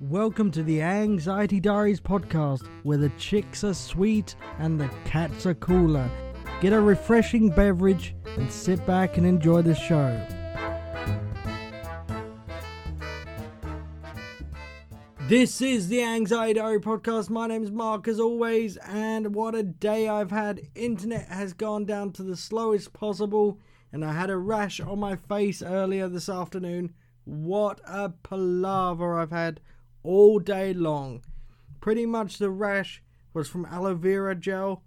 Welcome to the Anxiety Diaries podcast, where the chicks are sweet and the cats are cooler. Get a refreshing beverage and sit back and enjoy the show. This is the Anxiety Diary podcast. My name is Marc, as always, and what a day I've had. Internet has gone down to the slowest possible, and I had a rash on my face earlier this afternoon. What a palaver I've had all day long. Pretty much the rash was from aloe vera gel,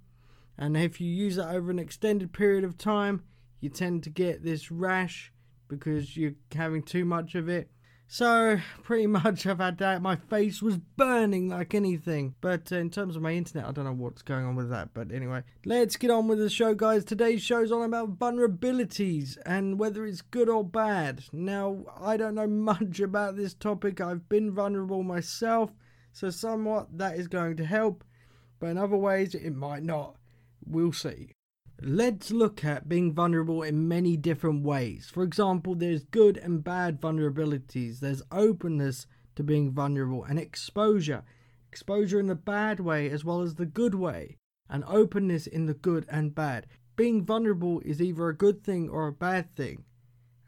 and if you use it over an extended period of time, you tend to get this rash because you're having too much of it. So, pretty much, I've had that. My face was burning like anything. But uh, in terms of my internet, I don't know what's going on with that. But anyway, let's get on with the show, guys. Today's show's all about vulnerabilities and whether it's good or bad. Now, I don't know much about this topic. I've been vulnerable myself, so somewhat that is going to help. But in other ways, it might not. We'll see. Let's look at being vulnerable in many different ways. For example, there's good and bad vulnerabilities. There's openness to being vulnerable and exposure. Exposure in the bad way as well as the good way, and openness in the good and bad. Being vulnerable is either a good thing or a bad thing.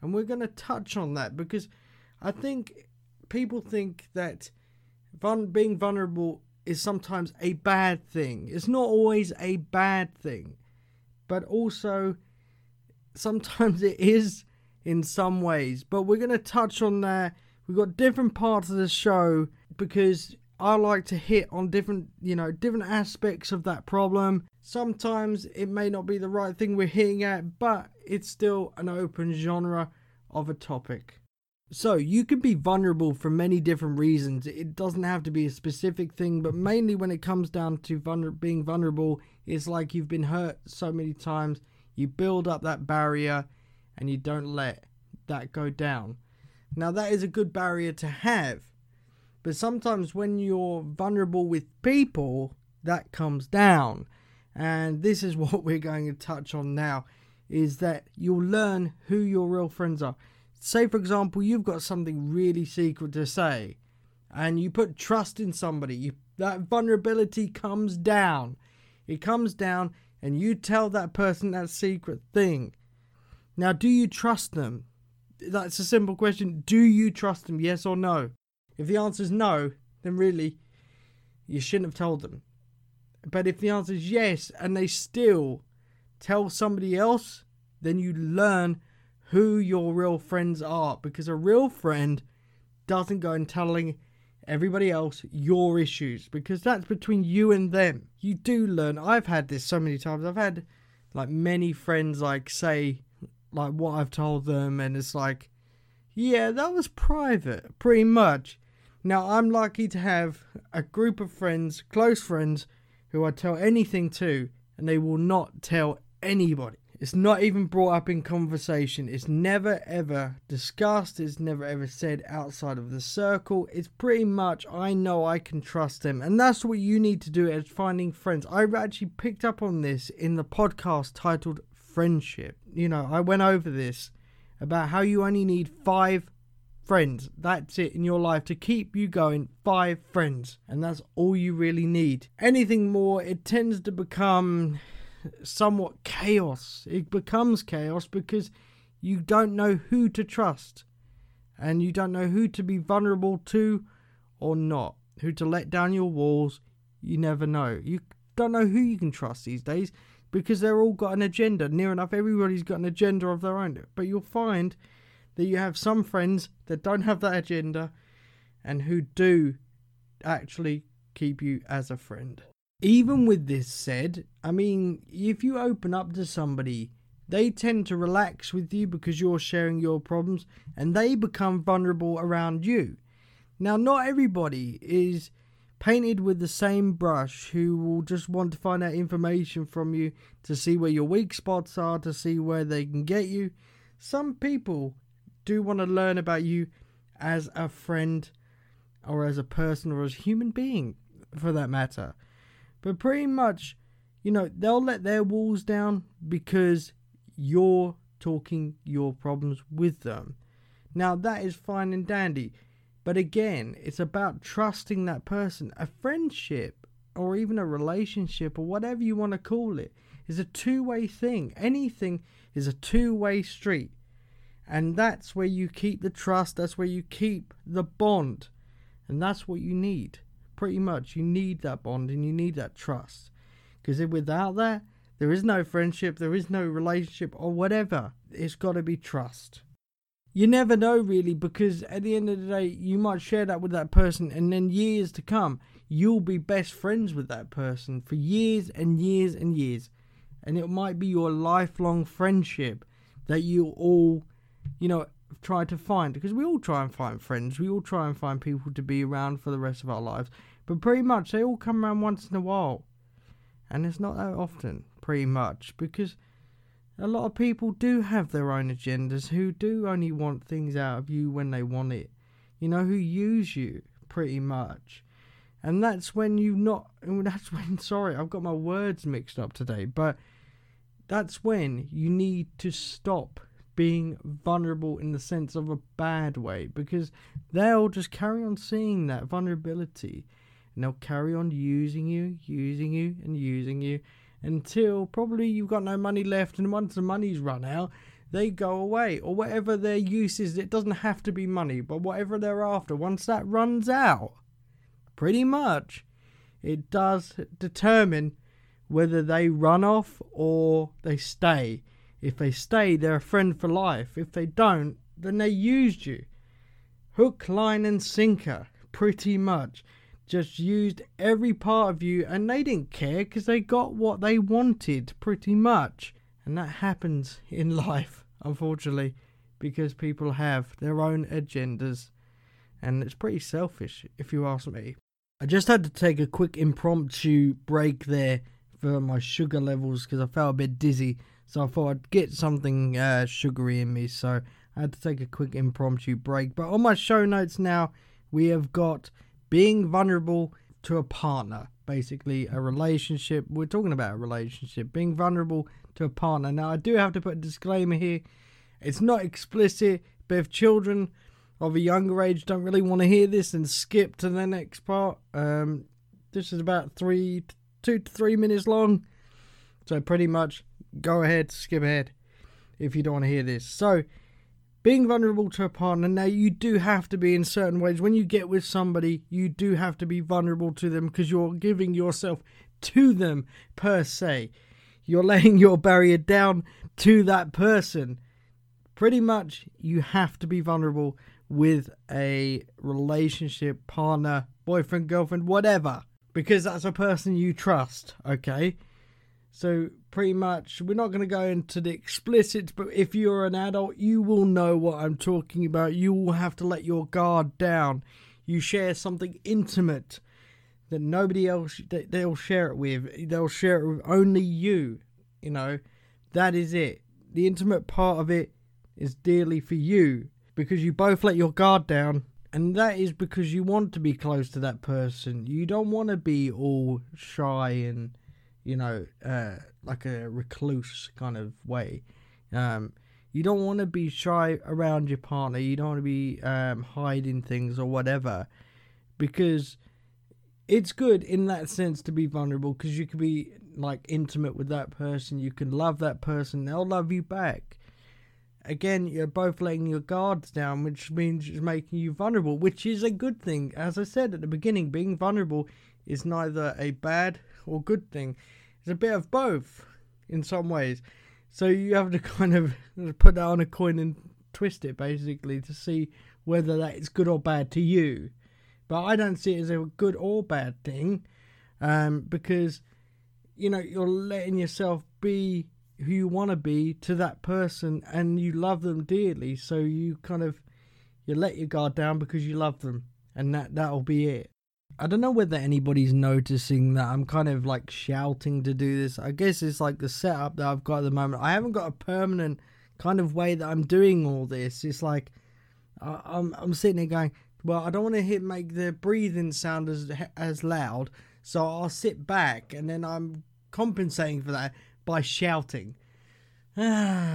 And we're going to touch on that because I think people think that vul- being vulnerable is sometimes a bad thing. It's not always a bad thing but also sometimes it is in some ways. But we're going to touch on that. We've got different parts of the show because I like to hit on different, you know, different aspects of that problem. Sometimes it may not be the right thing we're hitting at, but it's still an open genre of a topic. So, you can be vulnerable for many different reasons. It doesn't have to be a specific thing, but mainly when it comes down to vulner- being vulnerable, it's like you've been hurt so many times, you build up that barrier and you don't let that go down. Now, that is a good barrier to have, but sometimes when you're vulnerable with people, that comes down. And this is what we're going to touch on now is that you'll learn who your real friends are say for example you've got something really secret to say and you put trust in somebody you, that vulnerability comes down. It comes down and you tell that person that secret thing. Now do you trust them? That's a simple question. Do you trust them? Yes or no? If the answer is no then really you shouldn't have told them. But if the answer is yes and they still tell somebody else then you learn who your real friends are because a real friend doesn't go and telling everybody else your issues because that's between you and them. You do learn. I've had this so many times. I've had like many friends like say like what I've told them and it's like yeah, that was private pretty much. Now I'm lucky to have a group of friends, close friends who I tell anything to and they will not tell anybody. It's not even brought up in conversation. It's never ever discussed. It's never ever said outside of the circle. It's pretty much, I know I can trust them. And that's what you need to do as finding friends. I actually picked up on this in the podcast titled Friendship. You know, I went over this about how you only need five friends. That's it in your life to keep you going. Five friends. And that's all you really need. Anything more, it tends to become somewhat chaos. It becomes chaos because you don't know who to trust and you don't know who to be vulnerable to or not, who to let down your walls. You never know. You don't know who you can trust these days because they're all got an agenda. Near enough, everybody's got an agenda of their own. But you'll find that you have some friends that don't have that agenda and who do actually keep you as a friend. Even with this said, I mean, if you open up to somebody, they tend to relax with you because you're sharing your problems and they become vulnerable around you. Now, not everybody is painted with the same brush who will just want to find out information from you to see where your weak spots are, to see where they can get you. Some people do want to learn about you as a friend or as a person or as a human being for that matter. But pretty much, you know, they'll let their walls down because you're talking your problems with them. Now, that is fine and dandy. But again, it's about trusting that person. A friendship or even a relationship or whatever you want to call it is a two way thing. Anything is a two way street. And that's where you keep the trust, that's where you keep the bond. And that's what you need. Pretty much, you need that bond and you need that trust. Because without that, there is no friendship, there is no relationship, or whatever. It's got to be trust. You never know, really, because at the end of the day, you might share that with that person, and then years to come, you'll be best friends with that person for years and years and years. And it might be your lifelong friendship that you all, you know, try to find. Because we all try and find friends, we all try and find people to be around for the rest of our lives. But pretty much, they all come around once in a while. And it's not that often, pretty much, because a lot of people do have their own agendas who do only want things out of you when they want it. You know, who use you, pretty much. And that's when you not. That's when. Sorry, I've got my words mixed up today. But that's when you need to stop being vulnerable in the sense of a bad way because they'll just carry on seeing that vulnerability and they'll carry on using you, using you, and using you until probably you've got no money left. And once the money's run out, they go away or whatever their use is. It doesn't have to be money, but whatever they're after, once that runs out, pretty much it does determine whether they run off or they stay. If they stay, they're a friend for life. If they don't, then they used you. Hook, line, and sinker, pretty much. Just used every part of you, and they didn't care because they got what they wanted, pretty much. And that happens in life, unfortunately, because people have their own agendas. And it's pretty selfish, if you ask me. I just had to take a quick impromptu break there for my sugar levels because I felt a bit dizzy. So I thought I'd get something uh, sugary in me. So I had to take a quick impromptu break. But on my show notes now, we have got being vulnerable to a partner. Basically, a relationship. We're talking about a relationship. Being vulnerable to a partner. Now, I do have to put a disclaimer here. It's not explicit, but if children of a younger age don't really want to hear this and skip to the next part, um, this is about three two to three minutes long. So pretty much go ahead, skip ahead if you don't want to hear this. So being vulnerable to a partner, now you do have to be in certain ways. When you get with somebody, you do have to be vulnerable to them because you're giving yourself to them per se. You're laying your barrier down to that person. Pretty much, you have to be vulnerable with a relationship, partner, boyfriend, girlfriend, whatever because that's a person you trust, okay? So, pretty much, we're not going to go into the explicit, but if you're an adult, you will know what I'm talking about. You will have to let your guard down. You share something intimate that nobody else, that they'll share it with. They'll share it with only you, you know? That is it. The intimate part of it is dearly for you because you both let your guard down and that is because you want to be close to that person. You don't want to be all shy and, you know, uh, like a recluse kind of way. Um, you don't want to be shy around your partner. You don't want to be um, hiding things or whatever, because it's good in that sense to be vulnerable because you can be like intimate with that person. You can love that person. They'll love you back again, you're both letting your guards down, which means it's making you vulnerable, which is a good thing. As I said at the beginning, being vulnerable is neither a bad or good thing. It's a bit of both in some ways. So you have to kind of put that on a coin and twist it basically to see whether that is good or bad to you. But I don't see it as a good or bad thing um, because, you know, you're letting yourself be who you want to be to that person and you love them dearly so you kind of you let your guard down because you love them and that that'll be it i don't know whether anybody's noticing that i'm kind of like shouting to do this i guess it's like the setup that i've got at the moment i haven't got a permanent kind of way that i'm doing all this it's like I, i'm i'm sitting there going well i don't want to hit make the breathing sound as as loud so i'll sit back and then i'm compensating for that by shouting.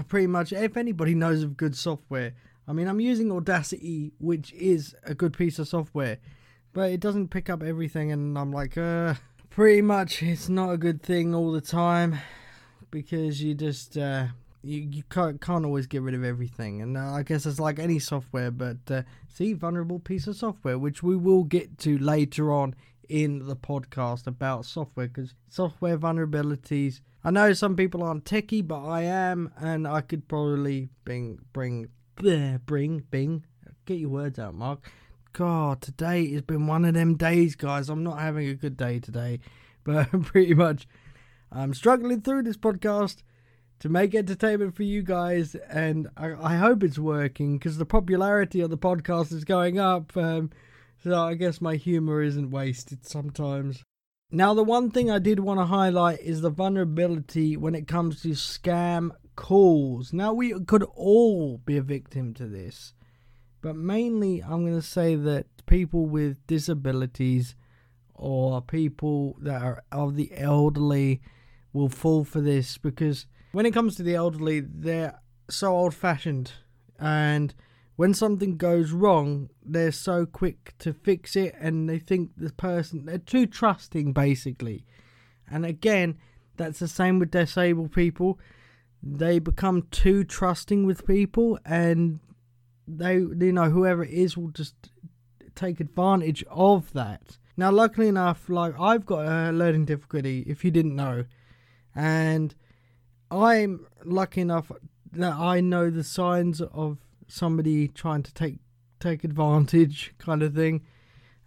Pretty much. If anybody knows of good software, I mean, I'm using Audacity, which is a good piece of software, but it doesn't pick up everything, and I'm like, uh, pretty much it's not a good thing all the time because you just uh, you, you can't, can't always get rid of everything. And uh, i guess it's like any software but uh, see vulnerable piece of software which we will get to later on in the podcast about software because software vulnerabilities i know some people aren't techie but i am and i could probably bring bring bring bing get your words out marc god today has been one of them days guys i'm not having a good day today but pretty much i'm struggling through this podcast to make entertainment for you guys, and I, I hope it's working because the popularity of the podcast is going up. Um, so I guess my humor isn't wasted sometimes. Now, the one thing I did want to highlight is the vulnerability when it comes to scam calls. Now, we could all be a victim to this, but mainly I'm going to say that people with disabilities or people that are of the elderly will fall for this because when it comes to the elderly, they're so old fashioned. And when something goes wrong, they're so quick to fix it and they think the person, they're too trusting basically. And again, that's the same with disabled people. They become too trusting with people and they, you know, whoever it is will just take advantage of that. Now, luckily enough, like I've got a learning difficulty, if you didn't know, and I'm lucky enough that I know the signs of somebody trying to take take advantage, kind of thing.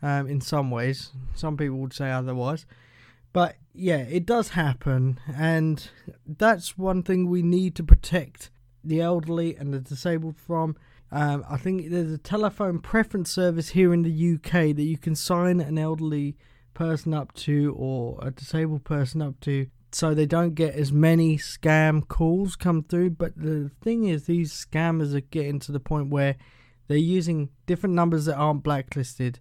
Um, in some ways, some people would say otherwise, but yeah, it does happen, and that's one thing we need to protect the elderly and the disabled from. Um, I think there's a telephone preference service here in the UK that you can sign an elderly person up to or a disabled person up to so they don't get as many scam calls come through. But the thing is, these scammers are getting to the point where they're using different numbers that aren't blacklisted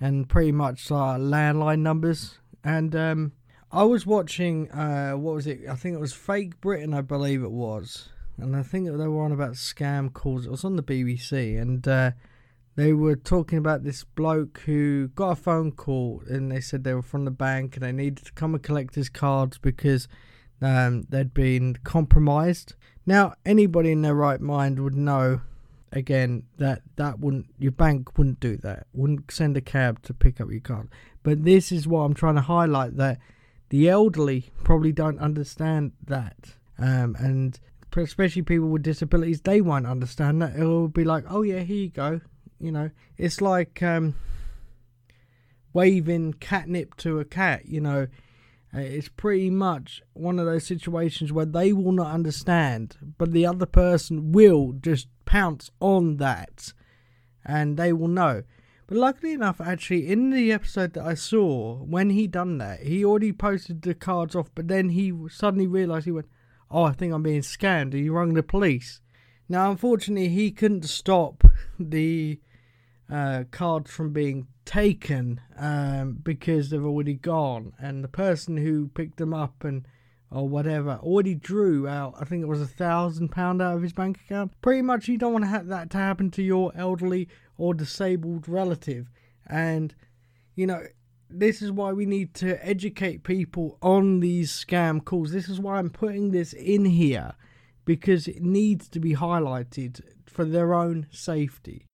and pretty much uh, landline numbers. And um, I was watching, uh, what was it? I think it was Fake Britain, I believe it was. And I think they were on about scam calls. It was on the BBC. And uh, they were talking about this bloke who got a phone call and they said they were from the bank and they needed to come and collect his cards because um, they'd been compromised. Now, anybody in their right mind would know, again, that that wouldn't your bank wouldn't do that, wouldn't send a cab to pick up your card. But this is what I'm trying to highlight that the elderly probably don't understand that, um, and especially people with disabilities, they won't understand that. It'll be like, oh yeah, here you go, you know, it's like um, waving catnip to a cat. You know, uh, it's pretty much one of those situations where they will not understand, but the other person will just pounce on that, and they will know. But luckily enough, actually, in the episode that I saw, when he done that, he already posted the cards off, but then he suddenly realised he went, "Oh, I think I'm being scammed." He rang the police. Now, unfortunately, he couldn't stop the uh, cards from being taken um, because they've already gone, and the person who picked them up and or whatever already drew out. I think it was a thousand pound out of his bank account. Pretty much, you don't want to have that to happen to your elderly or disabled relative, and you know. This is why we need to educate people on these scam calls. This is why I'm putting this in here because it needs to be highlighted for their own safety.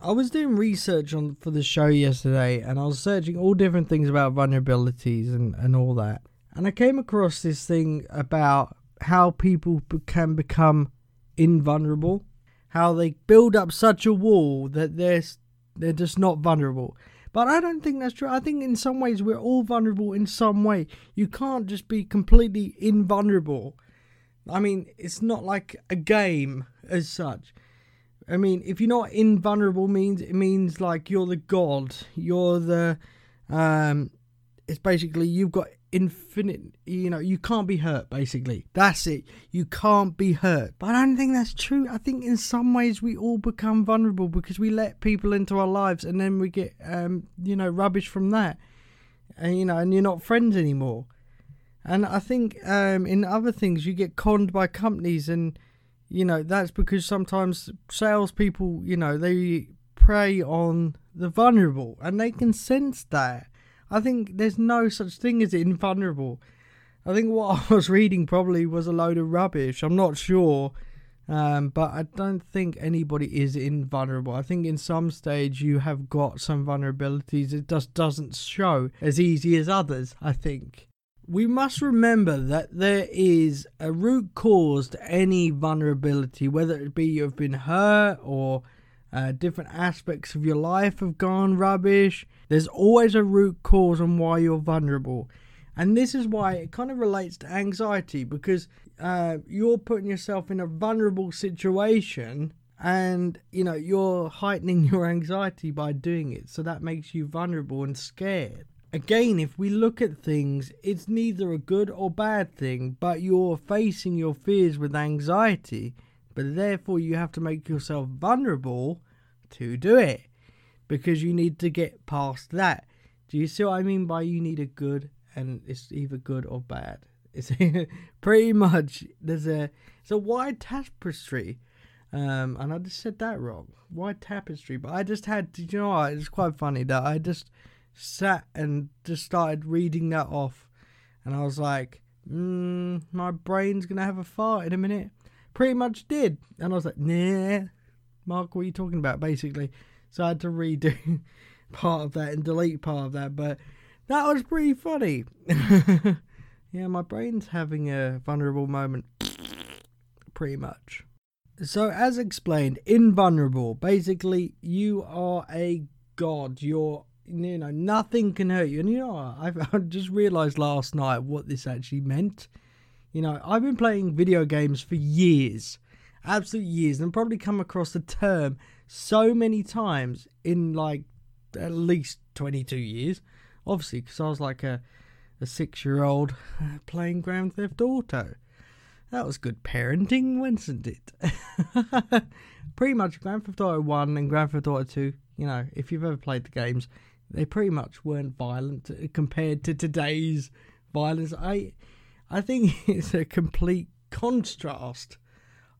I was doing research on for the show yesterday, and I was searching all different things about vulnerabilities and and all that, and I came across this thing about how people can become invulnerable, how they build up such a wall that they're they're just not vulnerable. But I don't think that's true. I think in some ways we're all vulnerable in some way. You can't just be completely invulnerable. I mean, it's not like a game as such. I mean, if you're not invulnerable, means it means like you're the god. You're the um. It's basically you've got infinite. You know, you can't be hurt. Basically, that's it. You can't be hurt. But I don't think that's true. I think in some ways we all become vulnerable because we let people into our lives, and then we get um, you know, rubbish from that, and you know, and you're not friends anymore. And I think um, in other things you get conned by companies and you know, that's because sometimes salespeople, you know, they prey on the vulnerable and they can sense that. I think there's no such thing as invulnerable. I think what I was reading probably was a load of rubbish. I'm not sure. Um, but I don't think anybody is invulnerable. I think in some stage you have got some vulnerabilities. It just doesn't show as easy as others, I think. We must remember that there is a root cause to any vulnerability, whether it be you've been hurt or uh, different aspects of your life have gone rubbish. There's always a root cause on why you're vulnerable. And this is why it kind of relates to anxiety because uh, you're putting yourself in a vulnerable situation and you know you're heightening your anxiety by doing it. So that makes you vulnerable and scared. Again if we look at things it's neither a good or bad thing but you're facing your fears with anxiety. But therefore you have to make yourself vulnerable to do it because you need to get past that do you see what i mean by you need a good and it's either good or bad it's pretty much there's a it's a wide tapestry, um, and I just said that wrong. Wide tapestry, but I just had you know what? It's quite funny that I just sat and just started reading that off, and I was like, mm, my brain's gonna have a fart in a minute. Pretty much did, and I was like, nah, Marc, what are you talking about? Basically, so I had to redo part of that and delete part of that, but that was pretty funny. Yeah, my brain's having a vulnerable moment. Pretty much. So, as explained, invulnerable. Basically, you are a god. You're, you know, nothing can hurt you. And you know, I just realized last night what this actually meant. You know, I've been playing video games for years, absolute years, and probably come across the term so many times in like at least 22 years. Obviously, because I was like a a six year old playing Grand Theft Auto. That was good parenting, wasn't it? pretty much Grand Theft Auto 1 and Grand Theft Auto 2, you know, if you've ever played the games, they pretty much weren't violent compared to today's violence. I I think it's a complete contrast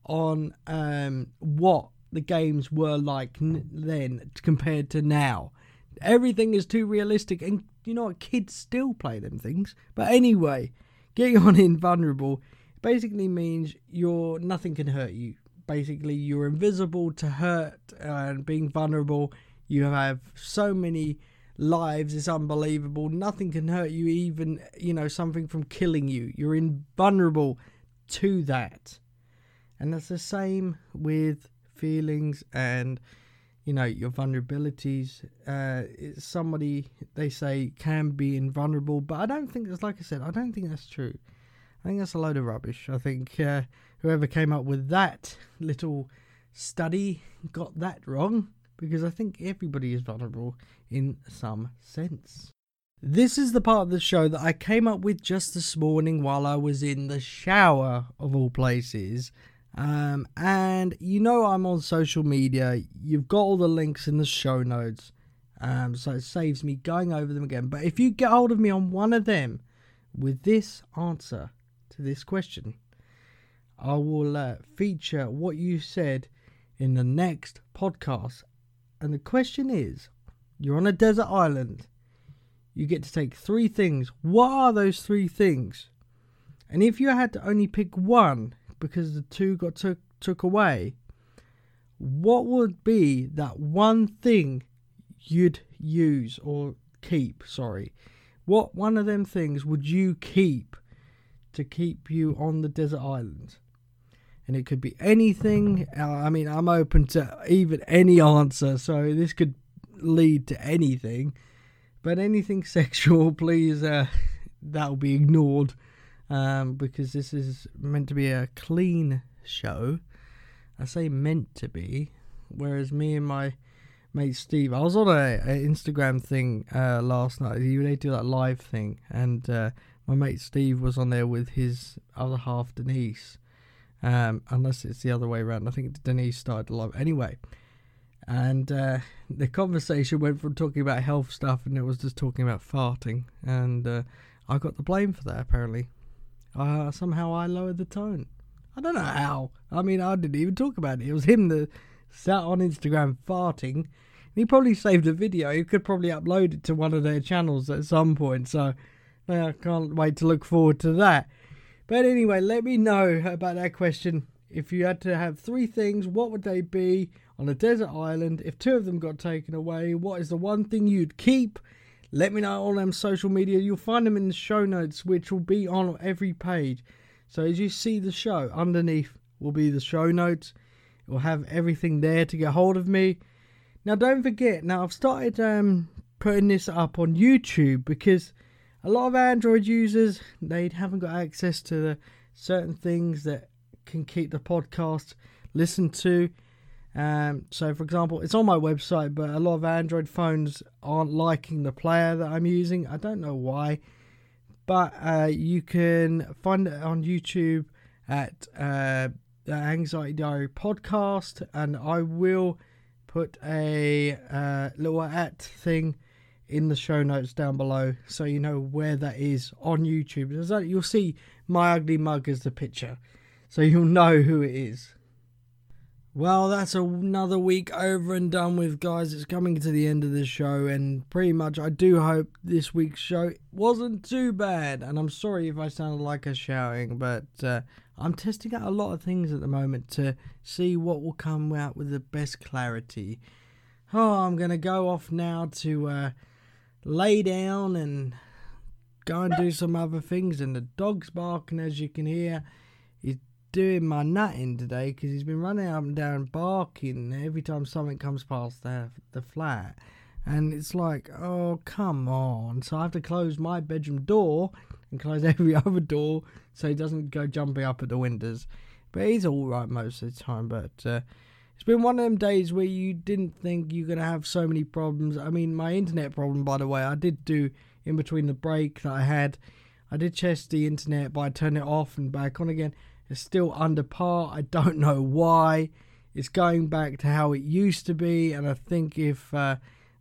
on um, what the games were like then compared to now. Everything is too realistic, and you know what? Kids still play them things. But anyway, getting on invulnerable basically means you're nothing can hurt you. Basically, you're invisible to hurt and being vulnerable. You have so many lives, it's unbelievable. Nothing can hurt you, even, you know, something from killing you. You're invulnerable to that. And that's the same with feelings and you know your vulnerabilities uh somebody they say can be invulnerable but i don't think that's like i said i don't think that's true. I think that's a load of rubbish. I think uh, whoever came up with that little study got that wrong because i think everybody is vulnerable in some sense. This is the part of the show that i came up with just this morning while i was in the shower of all places um, and you know I'm on social media. You've got all the links in the show notes. Um, so it saves me going over them again. But if you get hold of me on one of them with this answer to this question, I will uh, feature what you said in the next podcast. And the question is you're on a desert island. You get to take three things. What are those three things? And if you had to only pick one, because the two got took took away, what would be that one thing you'd use or keep? Sorry, what one of them things would you keep to keep you on the desert island? And it could be anything. Uh, I mean, I'm open to even any answer, so this could lead to anything. But anything sexual, please, uh, that'll be ignored um, because this is meant to be a clean show. I say meant to be, whereas me and my mate Steve, I was on a, a Instagram thing uh, last night. They do that live thing, and uh, my mate Steve was on there with his other half Denise. Um, unless it's the other way around. I think Denise started a live anyway. And uh, the conversation went from talking about health stuff, and it was just talking about farting, and uh, I got the blame for that apparently. Uh, somehow I lowered the tone. I don't know how. I mean, I didn't even talk about it. It was him that sat on Instagram farting. He probably saved a video. He could probably upload it to one of their channels at some point. So I can't wait to look forward to that. But anyway, let me know about that question. If you had to have three things, what would they be on a desert island? If two of them got taken away, what is the one thing you'd keep? Let me know on them social media. You'll find them in the show notes, which will be on every page. So as you see the show, underneath will be the show notes. It will have everything there to get hold of me. Now don't forget, now I've started um, putting this up on YouTube because a lot of Android users they haven't got access to the certain things that can keep the podcast listened to. Um, so, for example, it's on my website, but a lot of Android phones aren't liking the player that I'm using. I don't know why but uh, you can find it on YouTube at uh, the Anxiety Diary podcast, and I will put a uh, little at thing in the show notes down below so you know where that is on YouTube. You'll see my ugly mug as the picture, so you'll know who it is. Well, that's another week over and done with, guys. It's coming to the end of the show, and pretty much I do hope this week's show wasn't too bad. And I'm sorry if I sounded like a shouting, but uh, I'm testing out a lot of things at the moment to see what will come out with the best clarity. Oh, I'm going to go off now to uh, lay down and go and do some other things. And the dog's barking, as you can hear doing my nutting today because he's been running up and down barking every time something comes past the, the flat. And it's like, oh, come on. So I have to close my bedroom door and close every other door so he doesn't go jumping up at the windows. But he's all right most of the time. But uh, it's been one of them days where you didn't think you're going to have so many problems. I mean, my internet problem, by the way, I did do in between the break that I had. I did test the internet, I turned it off and back on again. It's still under par. I don't know why. It's going back to how it used to be, and I think if uh,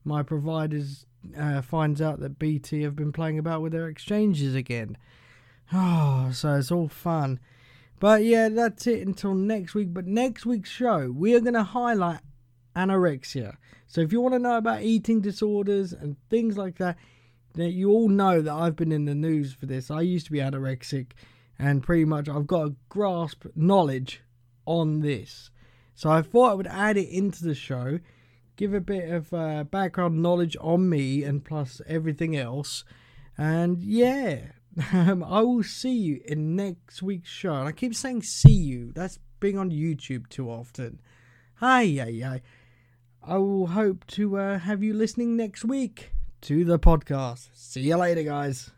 my providers uh, finds out that BT have been playing about with their exchanges again, oh, so it's all fun. But yeah, that's it until next week. But next week's show, we are going to highlight anorexia. So if you want to know about eating disorders and things like that, you all know that I've been in the news for this. I used to be anorexic and pretty much I've got a grasp knowledge on this. So I thought I would add it into the show, give a bit of uh, background knowledge on me and plus everything else. And yeah, um, I will see you in next week's show. And I keep saying see you, that's being on YouTube too often. Hi, hi, hi. I will hope to uh, have you listening next week to the podcast. See you later, guys.